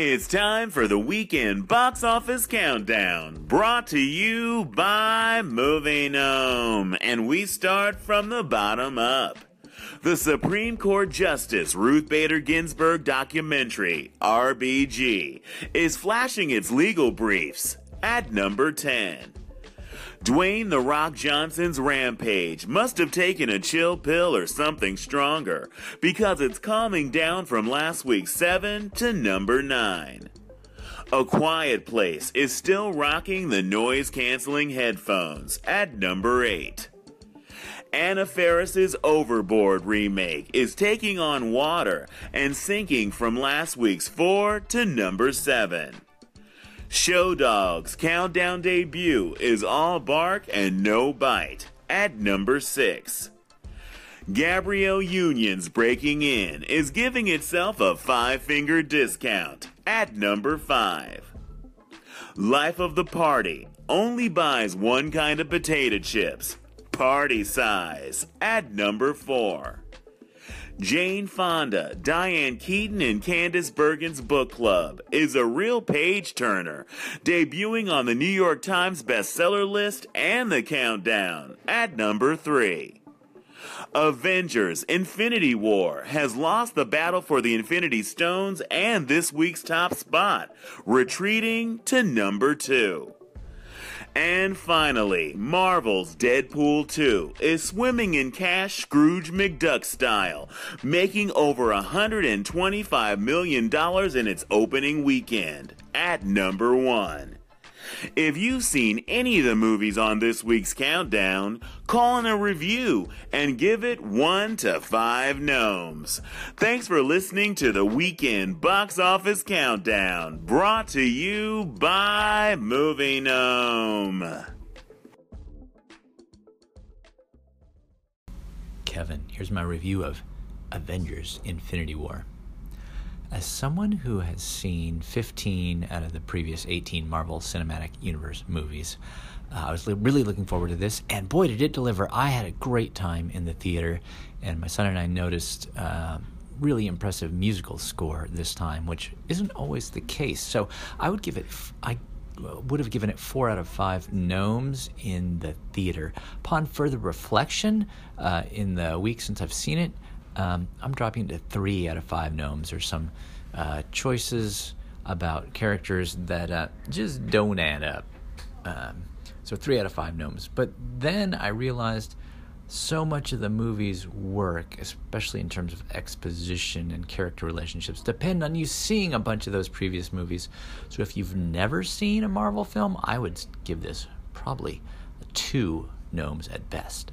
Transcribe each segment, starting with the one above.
It's time for the weekend box office countdown, brought to you by Movie Gnome, and we start from the bottom up. The Supreme Court Justice Ruth Bader Ginsburg documentary, RBG, is flashing its legal briefs at number 10. Dwayne The Rock Johnson's Rampage must have taken a chill pill or something stronger because it's calming down from last week's 7 to number 9. A Quiet Place is still rocking the noise canceling headphones at number 8. Anna Faris's Overboard remake is taking on water and sinking from last week's 4 to number 7. Show Dog's countdown debut is all bark and no bite at number 6. Gabrielle Union's Breaking In is giving itself a five finger discount at number 5. Life of the Party only buys one kind of potato chips, party size, at number 4. Jane Fonda, Diane Keaton, and Candice Bergen's book club is a real page turner, debuting on the New York Times bestseller list and the countdown at number 3. Avengers Infinity War has lost the battle for the Infinity Stones and this week's top spot, retreating to number 2. And finally, Marvel's Deadpool 2 is swimming in cash Scrooge McDuck style, making over $125 million in its opening weekend at number one. If you've seen any of the movies on this week's countdown, call in a review and give it one to five gnomes. Thanks for listening to the weekend box office countdown, brought to you by Movie Gnome. Kevin, here's my review of Avengers Infinity War. As someone who has seen 15 out of the previous 18 Marvel Cinematic Universe movies, uh, I was really looking forward to this, and boy, did it deliver! I had a great time in the theater, and my son and I noticed uh, really impressive musical score this time, which isn't always the case. So I would give it, I would have given it four out of five gnomes in the theater. Upon further reflection, uh, in the week since I've seen it, um, I'm dropping to three out of five gnomes. There's some uh, choices about characters that uh, just don't add up. Um, so three out of five gnomes. But then I realized so much of the movie's work, especially in terms of exposition and character relationships, depend on you seeing a bunch of those previous movies. So if you've never seen a Marvel film, I would give this probably two gnomes at best.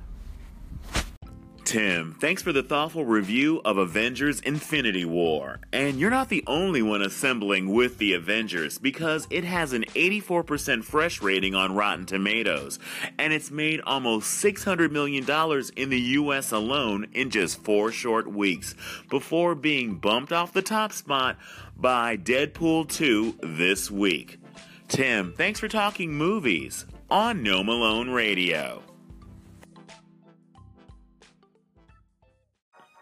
Tim, thanks for the thoughtful review of Avengers Infinity War. And you're not the only one assembling with the Avengers because it has an 84% fresh rating on Rotten Tomatoes, and it's made almost $600 million in the US alone in just four short weeks before being bumped off the top spot by Deadpool 2 this week. Tim, thanks for talking movies on No Malone Radio.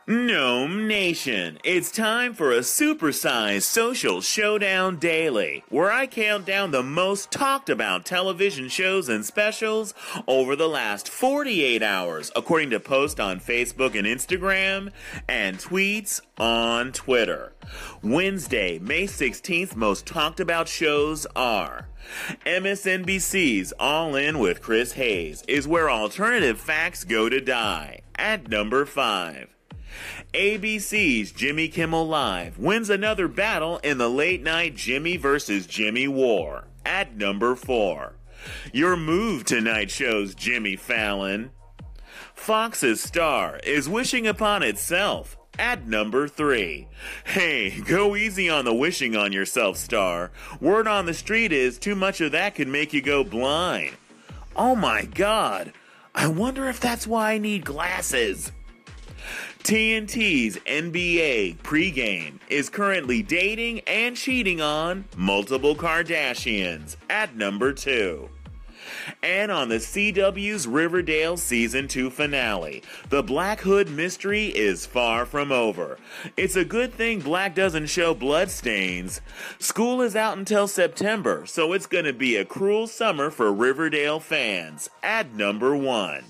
Gnome Nation, it's time for a supersized social showdown daily, where I count down the most talked about television shows and specials over the last 48 hours, according to posts on Facebook and Instagram, and tweets on Twitter. Wednesday, May 16th, most talked about shows are MSNBC's All In with Chris Hayes is where alternative facts go to die, at number 5. ABC's Jimmy Kimmel Live wins another battle in the late night Jimmy versus Jimmy war at number 4. Your move tonight shows Jimmy Fallon. Fox's Star is wishing upon itself at number 3. Hey, go easy on the wishing on yourself, Star. Word on the street is too much of that can make you go blind. Oh my god. I wonder if that's why I need glasses. TNT's NBA pregame is currently dating and cheating on multiple Kardashians at number two. And on the CW's Riverdale Season 2 finale, the Black Hood mystery is far from over. It's a good thing Black doesn't show bloodstains. School is out until September, so it's going to be a cruel summer for Riverdale fans. At number 1.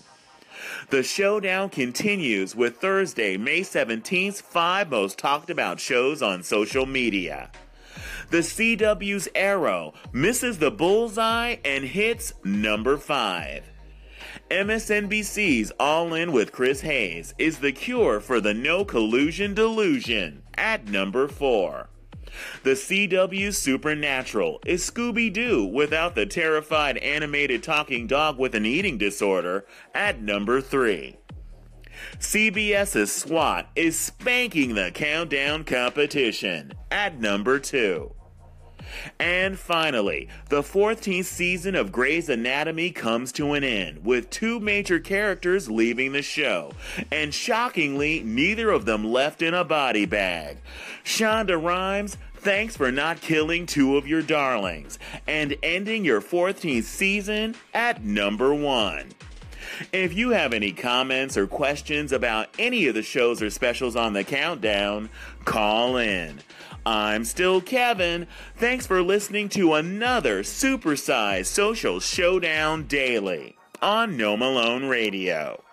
The showdown continues with Thursday, May 17th's five most talked about shows on social media. The CW's Arrow misses the bullseye and hits number 5. MSNBC's All In with Chris Hayes is the cure for the no collusion delusion at number 4. The CW Supernatural is Scooby Doo without the terrified animated talking dog with an eating disorder at number 3. CBS's SWAT is spanking the countdown competition at number 2. And finally, the 14th season of Grey's Anatomy comes to an end, with two major characters leaving the show, and shockingly, neither of them left in a body bag. Shonda Rhimes, thanks for not killing two of your darlings, and ending your 14th season at number one. If you have any comments or questions about any of the shows or specials on the countdown, call in. I'm still Kevin. Thanks for listening to another supersized social showdown daily on No Malone Radio.